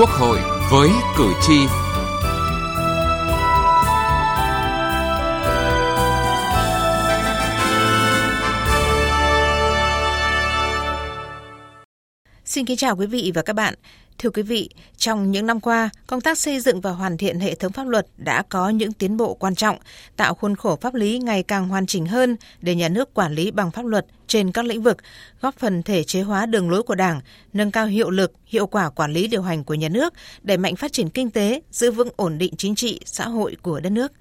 Quốc hội với cử tri. Xin kính chào quý vị và các bạn. Thưa quý vị, trong những năm qua, công tác xây dựng và hoàn thiện hệ thống pháp luật đã có những tiến bộ quan trọng, tạo khuôn khổ pháp lý ngày càng hoàn chỉnh hơn để nhà nước quản lý bằng pháp luật trên các lĩnh vực, góp phần thể chế hóa đường lối của Đảng, nâng cao hiệu lực, hiệu quả quản lý điều hành của nhà nước, đẩy mạnh phát triển kinh tế, giữ vững ổn định chính trị, xã hội của đất nước.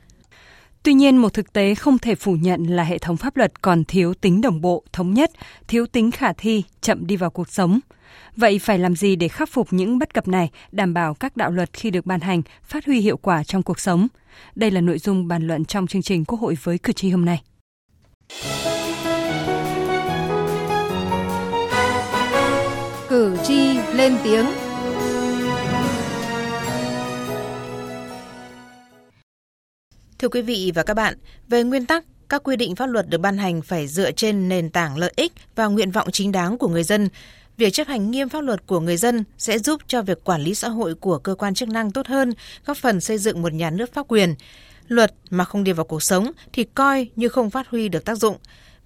Tuy nhiên, một thực tế không thể phủ nhận là hệ thống pháp luật còn thiếu tính đồng bộ, thống nhất, thiếu tính khả thi, chậm đi vào cuộc sống. Vậy phải làm gì để khắc phục những bất cập này, đảm bảo các đạo luật khi được ban hành phát huy hiệu quả trong cuộc sống? Đây là nội dung bàn luận trong chương trình Quốc hội với cử tri hôm nay. Cử tri lên tiếng Thưa quý vị và các bạn, về nguyên tắc, các quy định pháp luật được ban hành phải dựa trên nền tảng lợi ích và nguyện vọng chính đáng của người dân. Việc chấp hành nghiêm pháp luật của người dân sẽ giúp cho việc quản lý xã hội của cơ quan chức năng tốt hơn, góp phần xây dựng một nhà nước pháp quyền. Luật mà không đi vào cuộc sống thì coi như không phát huy được tác dụng.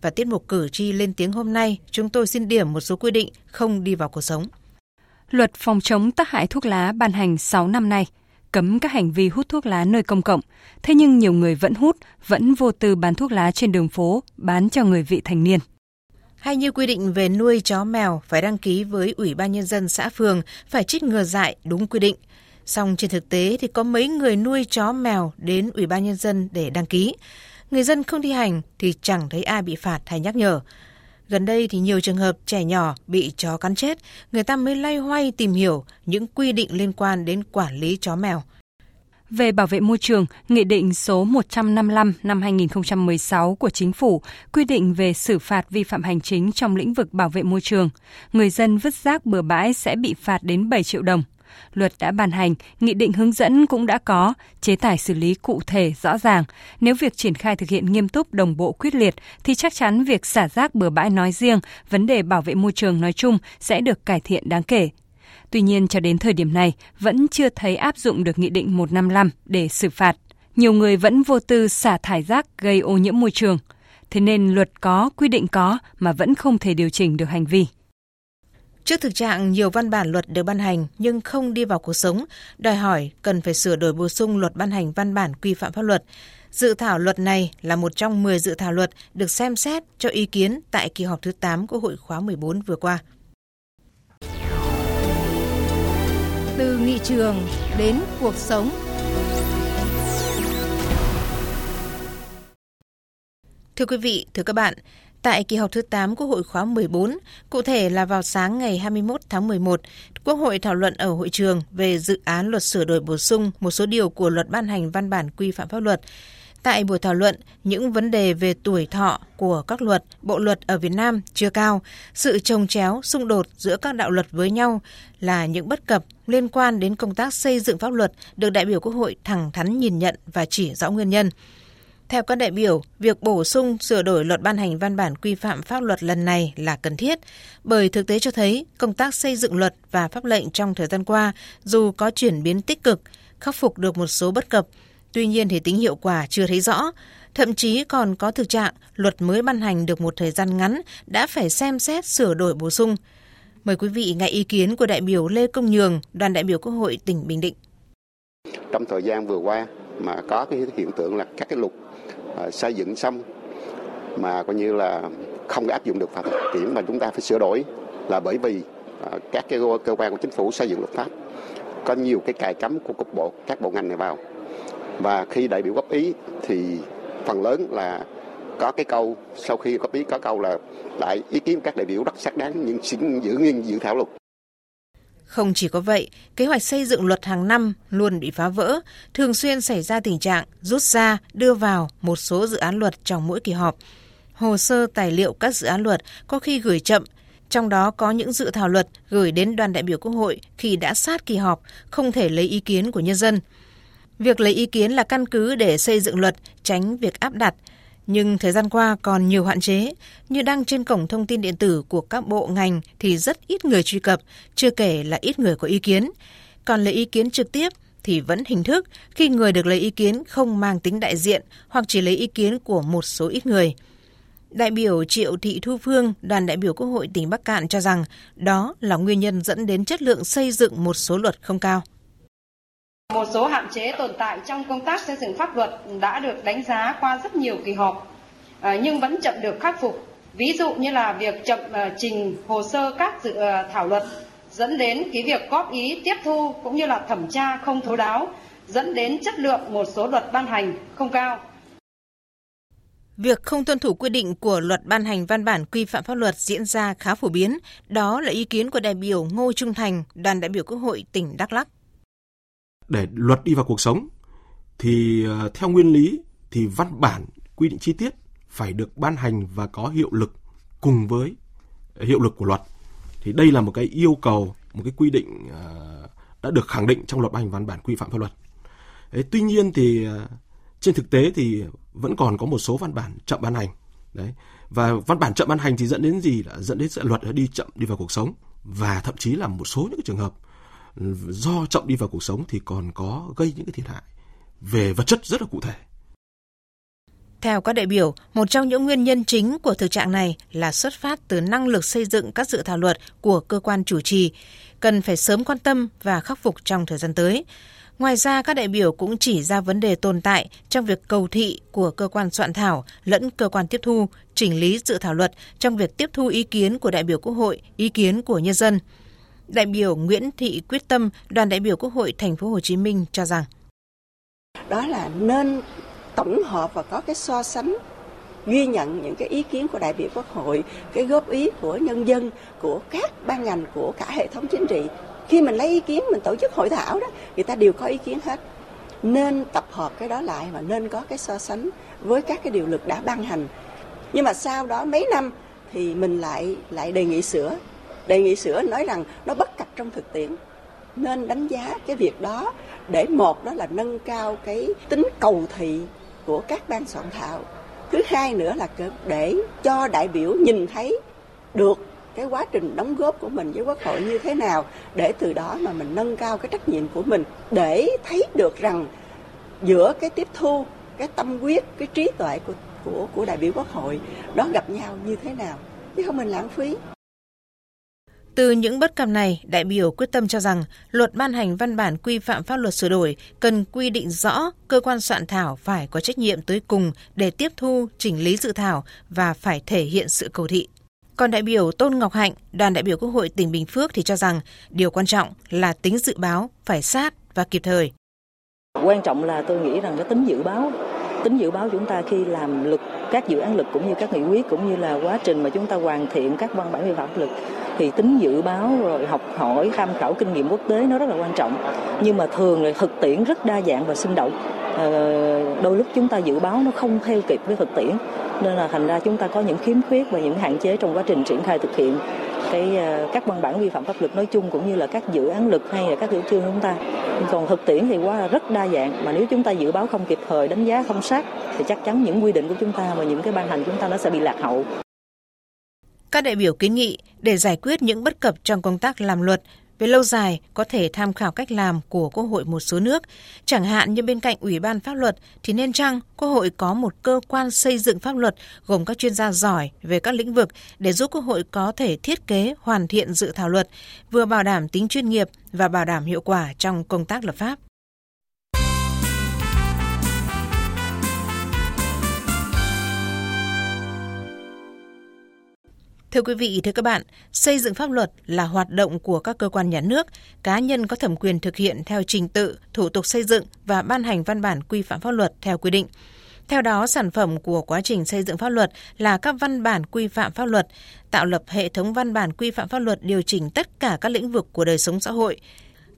Và tiết mục cử tri lên tiếng hôm nay, chúng tôi xin điểm một số quy định không đi vào cuộc sống. Luật phòng chống tác hại thuốc lá ban hành 6 năm nay – cấm các hành vi hút thuốc lá nơi công cộng. Thế nhưng nhiều người vẫn hút, vẫn vô tư bán thuốc lá trên đường phố, bán cho người vị thành niên. Hay như quy định về nuôi chó mèo phải đăng ký với Ủy ban Nhân dân xã phường, phải trích ngừa dại đúng quy định. Song trên thực tế thì có mấy người nuôi chó mèo đến Ủy ban Nhân dân để đăng ký. Người dân không thi hành thì chẳng thấy ai bị phạt hay nhắc nhở. Gần đây thì nhiều trường hợp trẻ nhỏ bị chó cắn chết, người ta mới lay hoay tìm hiểu những quy định liên quan đến quản lý chó mèo. Về bảo vệ môi trường, Nghị định số 155 năm 2016 của Chính phủ quy định về xử phạt vi phạm hành chính trong lĩnh vực bảo vệ môi trường. Người dân vứt rác bừa bãi sẽ bị phạt đến 7 triệu đồng. Luật đã ban hành, nghị định hướng dẫn cũng đã có, chế tài xử lý cụ thể rõ ràng. Nếu việc triển khai thực hiện nghiêm túc đồng bộ quyết liệt thì chắc chắn việc xả rác bừa bãi nói riêng, vấn đề bảo vệ môi trường nói chung sẽ được cải thiện đáng kể. Tuy nhiên cho đến thời điểm này vẫn chưa thấy áp dụng được Nghị định 155 để xử phạt. Nhiều người vẫn vô tư xả thải rác gây ô nhiễm môi trường. Thế nên luật có, quy định có mà vẫn không thể điều chỉnh được hành vi. Trước thực trạng nhiều văn bản luật được ban hành nhưng không đi vào cuộc sống, đòi hỏi cần phải sửa đổi bổ sung luật ban hành văn bản quy phạm pháp luật. Dự thảo luật này là một trong 10 dự thảo luật được xem xét cho ý kiến tại kỳ họp thứ 8 của Hội khóa 14 vừa qua. Từ nghị trường đến cuộc sống Thưa quý vị, thưa các bạn, Tại kỳ họp thứ 8 Quốc hội khóa 14, cụ thể là vào sáng ngày 21 tháng 11, Quốc hội thảo luận ở hội trường về dự án luật sửa đổi bổ sung một số điều của luật ban hành văn bản quy phạm pháp luật. Tại buổi thảo luận, những vấn đề về tuổi thọ của các luật, bộ luật ở Việt Nam chưa cao, sự trồng chéo, xung đột giữa các đạo luật với nhau là những bất cập liên quan đến công tác xây dựng pháp luật được đại biểu Quốc hội thẳng thắn nhìn nhận và chỉ rõ nguyên nhân. Theo các đại biểu, việc bổ sung sửa đổi luật ban hành văn bản quy phạm pháp luật lần này là cần thiết, bởi thực tế cho thấy công tác xây dựng luật và pháp lệnh trong thời gian qua dù có chuyển biến tích cực, khắc phục được một số bất cập, tuy nhiên thì tính hiệu quả chưa thấy rõ, thậm chí còn có thực trạng luật mới ban hành được một thời gian ngắn đã phải xem xét sửa đổi bổ sung. Mời quý vị nghe ý kiến của đại biểu Lê Công Nhường, đoàn đại biểu Quốc hội tỉnh Bình Định. Trong thời gian vừa qua mà có cái hiện tượng là các cái luật à, xây dựng xong mà coi như là không áp dụng được pháp thực tiễn mà chúng ta phải sửa đổi là bởi vì à, các cái cơ quan của chính phủ xây dựng luật pháp có nhiều cái cài cắm của cục bộ các bộ ngành này vào và khi đại biểu góp ý thì phần lớn là có cái câu sau khi góp ý có câu là đại ý kiến các đại biểu rất xác đáng nhưng xin giữ nguyên dự thảo luật không chỉ có vậy, kế hoạch xây dựng luật hàng năm luôn bị phá vỡ, thường xuyên xảy ra tình trạng rút ra, đưa vào một số dự án luật trong mỗi kỳ họp. Hồ sơ tài liệu các dự án luật có khi gửi chậm, trong đó có những dự thảo luật gửi đến đoàn đại biểu Quốc hội khi đã sát kỳ họp, không thể lấy ý kiến của nhân dân. Việc lấy ý kiến là căn cứ để xây dựng luật, tránh việc áp đặt, nhưng thời gian qua còn nhiều hạn chế, như đăng trên cổng thông tin điện tử của các bộ ngành thì rất ít người truy cập, chưa kể là ít người có ý kiến. còn lấy ý kiến trực tiếp thì vẫn hình thức khi người được lấy ý kiến không mang tính đại diện hoặc chỉ lấy ý kiến của một số ít người. Đại biểu Triệu Thị Thu Phương, đoàn đại biểu Quốc hội tỉnh Bắc Cạn cho rằng đó là nguyên nhân dẫn đến chất lượng xây dựng một số luật không cao. Một số hạn chế tồn tại trong công tác xây dựng pháp luật đã được đánh giá qua rất nhiều kỳ họp, à, nhưng vẫn chậm được khắc phục. Ví dụ như là việc chậm à, trình hồ sơ các dự à, thảo luật dẫn đến cái việc góp ý tiếp thu cũng như là thẩm tra không thấu đáo, dẫn đến chất lượng một số luật ban hành không cao. Việc không tuân thủ quy định của luật ban hành văn bản quy phạm pháp luật diễn ra khá phổ biến. Đó là ý kiến của đại biểu Ngô Trung Thành, đoàn đại biểu Quốc hội tỉnh Đắk Lắk. Để luật đi vào cuộc sống thì ờ, theo nguyên lý thì văn bản quy định chi tiết phải được ban hành và có hiệu lực cùng với ờ, hiệu lực của luật. Thì đây là một cái yêu cầu, một cái quy định ờ, đã được khẳng định trong luật ban hành văn bản quy phạm pháp luật. tuy nhiên thì trên thực tế thì vẫn còn có một số văn bản chậm ban hành đấy và văn bản chậm ban hành thì dẫn đến gì là dẫn đến sự luật đi chậm đi vào cuộc sống và thậm chí là một số những trường hợp do chậm đi vào cuộc sống thì còn có gây những cái thiệt hại về vật chất rất là cụ thể theo các đại biểu, một trong những nguyên nhân chính của thực trạng này là xuất phát từ năng lực xây dựng các dự thảo luật của cơ quan chủ trì, cần phải sớm quan tâm và khắc phục trong thời gian tới. Ngoài ra, các đại biểu cũng chỉ ra vấn đề tồn tại trong việc cầu thị của cơ quan soạn thảo lẫn cơ quan tiếp thu, chỉnh lý dự thảo luật trong việc tiếp thu ý kiến của đại biểu Quốc hội, ý kiến của nhân dân. Đại biểu Nguyễn Thị Quyết Tâm, đoàn đại biểu Quốc hội thành phố Hồ Chí Minh cho rằng. Đó là nên tổng hợp và có cái so sánh ghi nhận những cái ý kiến của đại biểu quốc hội, cái góp ý của nhân dân, của các ban ngành, của cả hệ thống chính trị. Khi mình lấy ý kiến mình tổ chức hội thảo đó người ta đều có ý kiến hết. Nên tập hợp cái đó lại và nên có cái so sánh với các cái điều luật đã ban hành. Nhưng mà sau đó mấy năm thì mình lại lại đề nghị sửa đề nghị sửa nói rằng nó bất cập trong thực tiễn. Nên đánh giá cái việc đó để một, đó là nâng cao cái tính cầu thị của các ban soạn thảo. Thứ hai nữa là để cho đại biểu nhìn thấy được cái quá trình đóng góp của mình với quốc hội như thế nào, để từ đó mà mình nâng cao cái trách nhiệm của mình, để thấy được rằng giữa cái tiếp thu, cái tâm quyết cái trí tuệ của của của đại biểu quốc hội đó gặp nhau như thế nào. Chứ không mình lãng phí từ những bất cập này, đại biểu quyết tâm cho rằng luật ban hành văn bản quy phạm pháp luật sửa đổi cần quy định rõ cơ quan soạn thảo phải có trách nhiệm tới cùng để tiếp thu, chỉnh lý dự thảo và phải thể hiện sự cầu thị. Còn đại biểu Tôn Ngọc Hạnh, đoàn đại biểu Quốc hội tỉnh Bình Phước thì cho rằng điều quan trọng là tính dự báo phải sát và kịp thời. Quan trọng là tôi nghĩ rằng cái tính dự báo tính dự báo chúng ta khi làm luật, các dự án luật cũng như các nghị quyết cũng như là quá trình mà chúng ta hoàn thiện các văn bản vi phạm luật, thì tính dự báo rồi học hỏi, tham khảo kinh nghiệm quốc tế nó rất là quan trọng. Nhưng mà thường là thực tiễn rất đa dạng và sinh động. Ờ, đôi lúc chúng ta dự báo nó không theo kịp với thực tiễn, nên là thành ra chúng ta có những khiếm khuyết và những hạn chế trong quá trình triển khai thực hiện cái ờ, các văn bản vi phạm pháp luật nói chung cũng như là các dự án luật hay là các chủ trương chúng ta. Còn thực tiễn thì quá rất đa dạng mà nếu chúng ta dự báo không kịp thời đánh giá không sát thì chắc chắn những quy định của chúng ta và những cái ban hành chúng ta nó sẽ bị lạc hậu. Các đại biểu kiến nghị để giải quyết những bất cập trong công tác làm luật, về lâu dài có thể tham khảo cách làm của Quốc hội một số nước, chẳng hạn như bên cạnh Ủy ban pháp luật thì nên chăng Quốc hội có một cơ quan xây dựng pháp luật gồm các chuyên gia giỏi về các lĩnh vực để giúp Quốc hội có thể thiết kế hoàn thiện dự thảo luật, vừa bảo đảm tính chuyên nghiệp và bảo đảm hiệu quả trong công tác lập pháp. Thưa quý vị, thưa các bạn, xây dựng pháp luật là hoạt động của các cơ quan nhà nước, cá nhân có thẩm quyền thực hiện theo trình tự, thủ tục xây dựng và ban hành văn bản quy phạm pháp luật theo quy định. Theo đó, sản phẩm của quá trình xây dựng pháp luật là các văn bản quy phạm pháp luật, tạo lập hệ thống văn bản quy phạm pháp luật điều chỉnh tất cả các lĩnh vực của đời sống xã hội.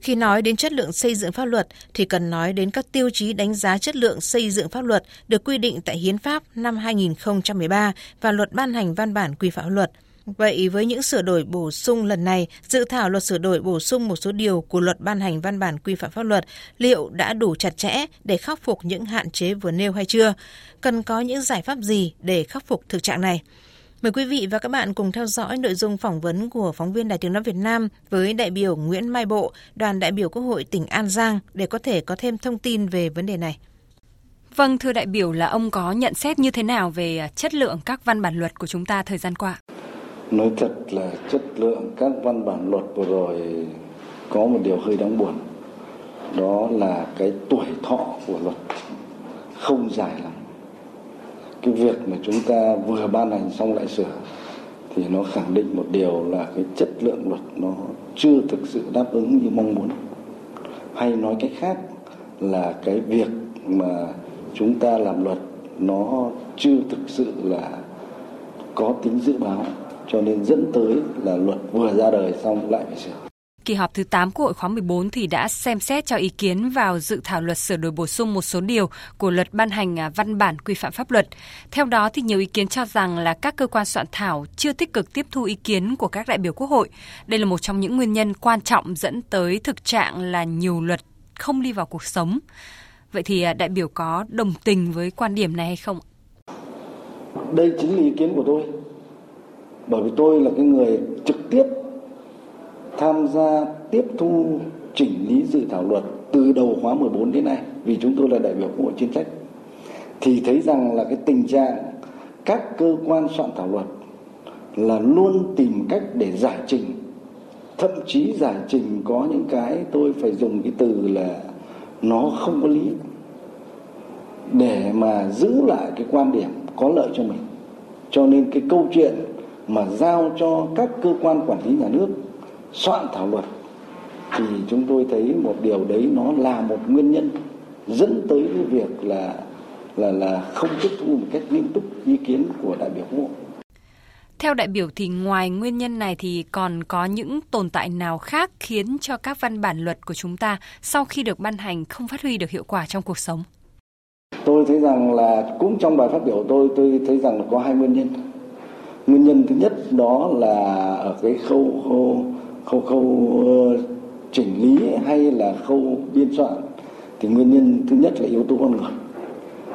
Khi nói đến chất lượng xây dựng pháp luật thì cần nói đến các tiêu chí đánh giá chất lượng xây dựng pháp luật được quy định tại Hiến pháp năm 2013 và Luật ban hành văn bản quy phạm pháp luật – Vậy với những sửa đổi bổ sung lần này, dự thảo luật sửa đổi bổ sung một số điều của luật ban hành văn bản quy phạm pháp luật liệu đã đủ chặt chẽ để khắc phục những hạn chế vừa nêu hay chưa? Cần có những giải pháp gì để khắc phục thực trạng này? Mời quý vị và các bạn cùng theo dõi nội dung phỏng vấn của phóng viên Đài Tiếng Nói Việt Nam với đại biểu Nguyễn Mai Bộ, đoàn đại biểu Quốc hội tỉnh An Giang để có thể có thêm thông tin về vấn đề này. Vâng, thưa đại biểu là ông có nhận xét như thế nào về chất lượng các văn bản luật của chúng ta thời gian qua? Nói thật là chất lượng các văn bản luật vừa rồi có một điều hơi đáng buồn. Đó là cái tuổi thọ của luật không dài lắm. Cái việc mà chúng ta vừa ban hành xong lại sửa thì nó khẳng định một điều là cái chất lượng luật nó chưa thực sự đáp ứng như mong muốn. Hay nói cách khác là cái việc mà chúng ta làm luật nó chưa thực sự là có tính dự báo cho nên dẫn tới là luật vừa ra đời xong lại phải sửa kỳ họp thứ 8 Quốc hội khóa 14 thì đã xem xét cho ý kiến vào dự thảo luật sửa đổi bổ sung một số điều của luật ban hành à, văn bản quy phạm pháp luật. Theo đó thì nhiều ý kiến cho rằng là các cơ quan soạn thảo chưa tích cực tiếp thu ý kiến của các đại biểu Quốc hội. Đây là một trong những nguyên nhân quan trọng dẫn tới thực trạng là nhiều luật không đi vào cuộc sống. Vậy thì à, đại biểu có đồng tình với quan điểm này hay không? Đây chính là ý kiến của tôi. Bởi vì tôi là cái người trực tiếp tham gia tiếp thu chỉnh lý dự thảo luật từ đầu khóa 14 đến nay, vì chúng tôi là đại biểu quốc hội chuyên trách. Thì thấy rằng là cái tình trạng các cơ quan soạn thảo luật là luôn tìm cách để giải trình, thậm chí giải trình có những cái tôi phải dùng cái từ là nó không có lý để mà giữ lại cái quan điểm có lợi cho mình. Cho nên cái câu chuyện mà giao cho các cơ quan quản lý nhà nước soạn thảo luật thì chúng tôi thấy một điều đấy nó là một nguyên nhân dẫn tới cái việc là là là không tiếp thu một cách nghiêm túc ý kiến của đại biểu quốc hội. Theo đại biểu thì ngoài nguyên nhân này thì còn có những tồn tại nào khác khiến cho các văn bản luật của chúng ta sau khi được ban hành không phát huy được hiệu quả trong cuộc sống? Tôi thấy rằng là cũng trong bài phát biểu tôi tôi thấy rằng là có hai nguyên nhân. Nguyên nhân thứ nhất đó là ở cái khâu, khâu khâu khâu ờ, chỉnh lý hay là khâu biên soạn thì nguyên nhân thứ nhất là yếu tố con người.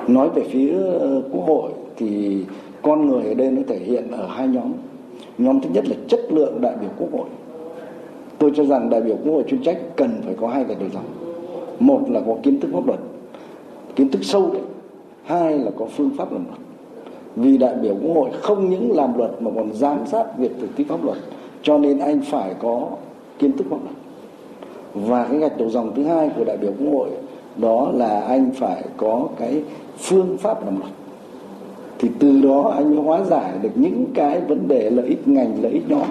Nói về phía ờ, quốc hội thì con người ở đây nó thể hiện ở hai nhóm. Nhóm thứ nhất là chất lượng đại biểu quốc hội. Tôi cho rằng đại biểu quốc hội chuyên trách cần phải có hai cái đầu dòng. Một là có kiến thức pháp luật kiến thức sâu đấy. Hai là có phương pháp làm luật vì đại biểu quốc hội không những làm luật mà còn giám sát việc thực thi pháp luật, cho nên anh phải có kiến thức pháp luật. Và cái gạch đầu dòng thứ hai của đại biểu quốc hội đó là anh phải có cái phương pháp làm luật. Thì từ đó anh mới hóa giải được những cái vấn đề lợi ích ngành, lợi ích nhóm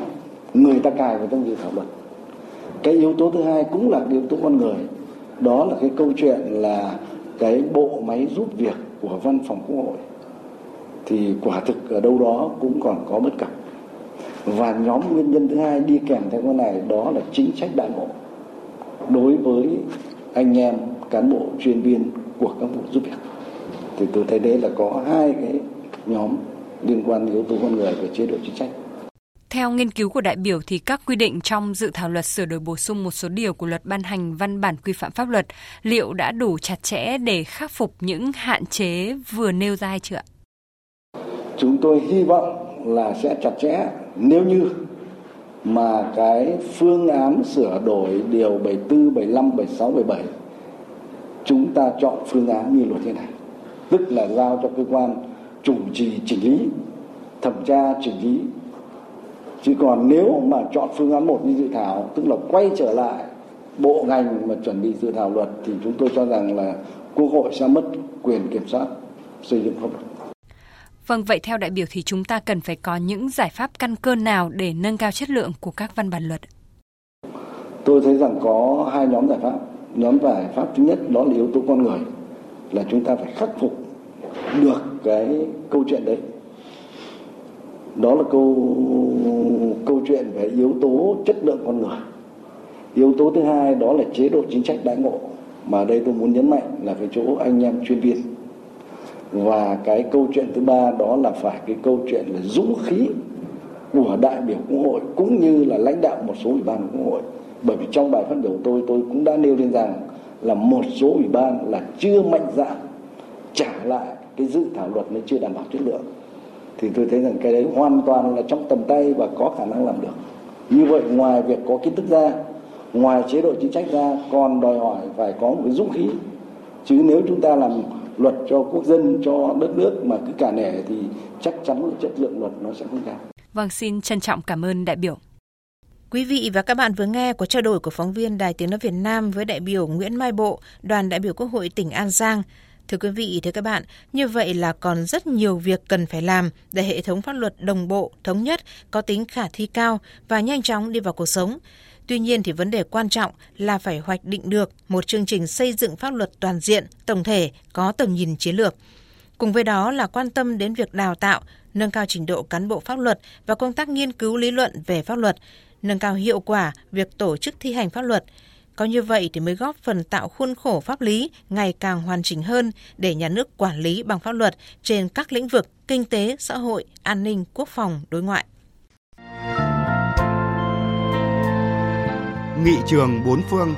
người ta cài vào trong dự thảo luật. Cái yếu tố thứ hai cũng là yếu tố con người. Đó là cái câu chuyện là cái bộ máy giúp việc của văn phòng quốc hội thì quả thực ở đâu đó cũng còn có bất cập. Và nhóm nguyên nhân thứ hai đi kèm theo cái này đó là chính sách đại ngộ đối với anh em cán bộ chuyên viên của các vụ giúp việc. Thì tôi thấy đấy là có hai cái nhóm liên quan đến yếu tố con người về chế độ chính sách. Theo nghiên cứu của đại biểu thì các quy định trong dự thảo luật sửa đổi bổ sung một số điều của luật ban hành văn bản quy phạm pháp luật liệu đã đủ chặt chẽ để khắc phục những hạn chế vừa nêu ra hay chưa? Chúng tôi hy vọng là sẽ chặt chẽ. Nếu như mà cái phương án sửa đổi điều 74, 75, 76, 77 chúng ta chọn phương án như luật thế này tức là giao cho cơ quan chủ trì chỉnh lý thẩm tra chỉnh lý. Chứ còn nếu mà chọn phương án một như dự thảo tức là quay trở lại bộ ngành mà chuẩn bị dự thảo luật thì chúng tôi cho rằng là quốc hội sẽ mất quyền kiểm soát xây dựng pháp luật. Vâng, vậy theo đại biểu thì chúng ta cần phải có những giải pháp căn cơ nào để nâng cao chất lượng của các văn bản luật? Tôi thấy rằng có hai nhóm giải pháp. Nhóm giải pháp thứ nhất đó là yếu tố con người, là chúng ta phải khắc phục được cái câu chuyện đấy. Đó là câu câu chuyện về yếu tố chất lượng con người. Yếu tố thứ hai đó là chế độ chính sách đãi ngộ mà đây tôi muốn nhấn mạnh là cái chỗ anh em chuyên viên và cái câu chuyện thứ ba đó là phải cái câu chuyện là dũng khí của đại biểu quốc hội cũng như là lãnh đạo một số ủy ban của quốc hội. Bởi vì trong bài phát biểu tôi tôi cũng đã nêu lên rằng là một số ủy ban là chưa mạnh dạn trả lại cái dự thảo luật nó chưa đảm bảo chất lượng. Thì tôi thấy rằng cái đấy hoàn toàn là trong tầm tay và có khả năng làm được. Như vậy, ngoài việc có kiến thức ra, ngoài chế độ chính sách ra, còn đòi hỏi phải có một cái dũng khí. Chứ nếu chúng ta làm luật cho quốc dân cho đất nước mà cứ cả nể thì chắc chắn là chất lượng luật nó sẽ không cao. Vâng, xin trân trọng cảm ơn đại biểu. Quý vị và các bạn vừa nghe cuộc trao đổi của phóng viên Đài Tiếng Nói Việt Nam với đại biểu Nguyễn Mai Bộ, đoàn đại biểu Quốc hội tỉnh An Giang. Thưa quý vị, thưa các bạn, như vậy là còn rất nhiều việc cần phải làm để hệ thống pháp luật đồng bộ, thống nhất, có tính khả thi cao và nhanh chóng đi vào cuộc sống. Tuy nhiên thì vấn đề quan trọng là phải hoạch định được một chương trình xây dựng pháp luật toàn diện, tổng thể, có tầm nhìn chiến lược. Cùng với đó là quan tâm đến việc đào tạo, nâng cao trình độ cán bộ pháp luật và công tác nghiên cứu lý luận về pháp luật, nâng cao hiệu quả việc tổ chức thi hành pháp luật. Có như vậy thì mới góp phần tạo khuôn khổ pháp lý ngày càng hoàn chỉnh hơn để nhà nước quản lý bằng pháp luật trên các lĩnh vực kinh tế, xã hội, an ninh, quốc phòng, đối ngoại. Nghị trường bốn phương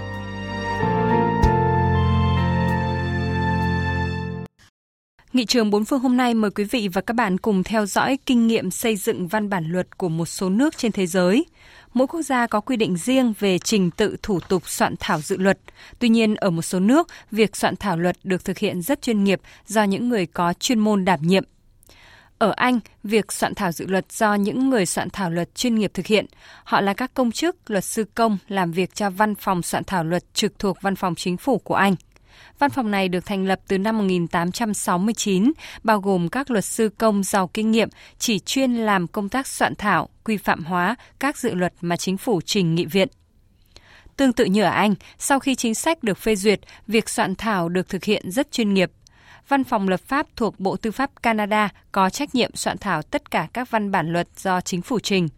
Nghị trường bốn phương hôm nay mời quý vị và các bạn cùng theo dõi kinh nghiệm xây dựng văn bản luật của một số nước trên thế giới. Mỗi quốc gia có quy định riêng về trình tự thủ tục soạn thảo dự luật. Tuy nhiên, ở một số nước, việc soạn thảo luật được thực hiện rất chuyên nghiệp do những người có chuyên môn đảm nhiệm. Ở Anh, việc soạn thảo dự luật do những người soạn thảo luật chuyên nghiệp thực hiện. Họ là các công chức, luật sư công làm việc cho văn phòng soạn thảo luật trực thuộc văn phòng chính phủ của Anh. Văn phòng này được thành lập từ năm 1869, bao gồm các luật sư công giàu kinh nghiệm chỉ chuyên làm công tác soạn thảo, quy phạm hóa các dự luật mà chính phủ trình nghị viện. Tương tự như ở Anh, sau khi chính sách được phê duyệt, việc soạn thảo được thực hiện rất chuyên nghiệp. Văn phòng lập pháp thuộc Bộ Tư pháp Canada có trách nhiệm soạn thảo tất cả các văn bản luật do chính phủ trình.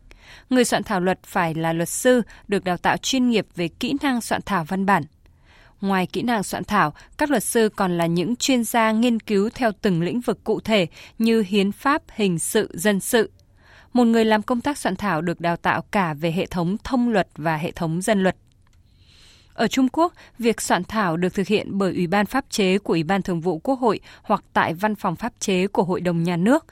Người soạn thảo luật phải là luật sư, được đào tạo chuyên nghiệp về kỹ năng soạn thảo văn bản. Ngoài kỹ năng soạn thảo, các luật sư còn là những chuyên gia nghiên cứu theo từng lĩnh vực cụ thể như hiến pháp, hình sự, dân sự. Một người làm công tác soạn thảo được đào tạo cả về hệ thống thông luật và hệ thống dân luật. Ở Trung Quốc, việc soạn thảo được thực hiện bởi Ủy ban pháp chế của Ủy ban Thường vụ Quốc hội hoặc tại Văn phòng pháp chế của Hội đồng Nhà nước.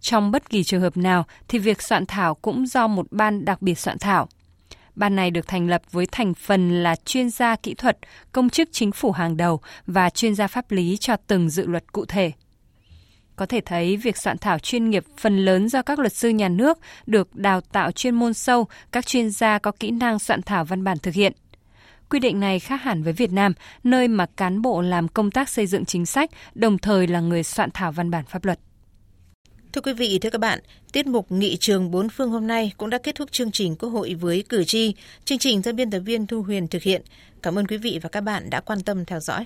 Trong bất kỳ trường hợp nào thì việc soạn thảo cũng do một ban đặc biệt soạn thảo. Ban này được thành lập với thành phần là chuyên gia kỹ thuật, công chức chính phủ hàng đầu và chuyên gia pháp lý cho từng dự luật cụ thể. Có thể thấy việc soạn thảo chuyên nghiệp phần lớn do các luật sư nhà nước được đào tạo chuyên môn sâu, các chuyên gia có kỹ năng soạn thảo văn bản thực hiện. Quy định này khác hẳn với Việt Nam, nơi mà cán bộ làm công tác xây dựng chính sách đồng thời là người soạn thảo văn bản pháp luật. Thưa quý vị, thưa các bạn, tiết mục Nghị trường bốn phương hôm nay cũng đã kết thúc chương trình Quốc hội với cử tri. Chương trình do biên tập viên Thu Huyền thực hiện. Cảm ơn quý vị và các bạn đã quan tâm theo dõi.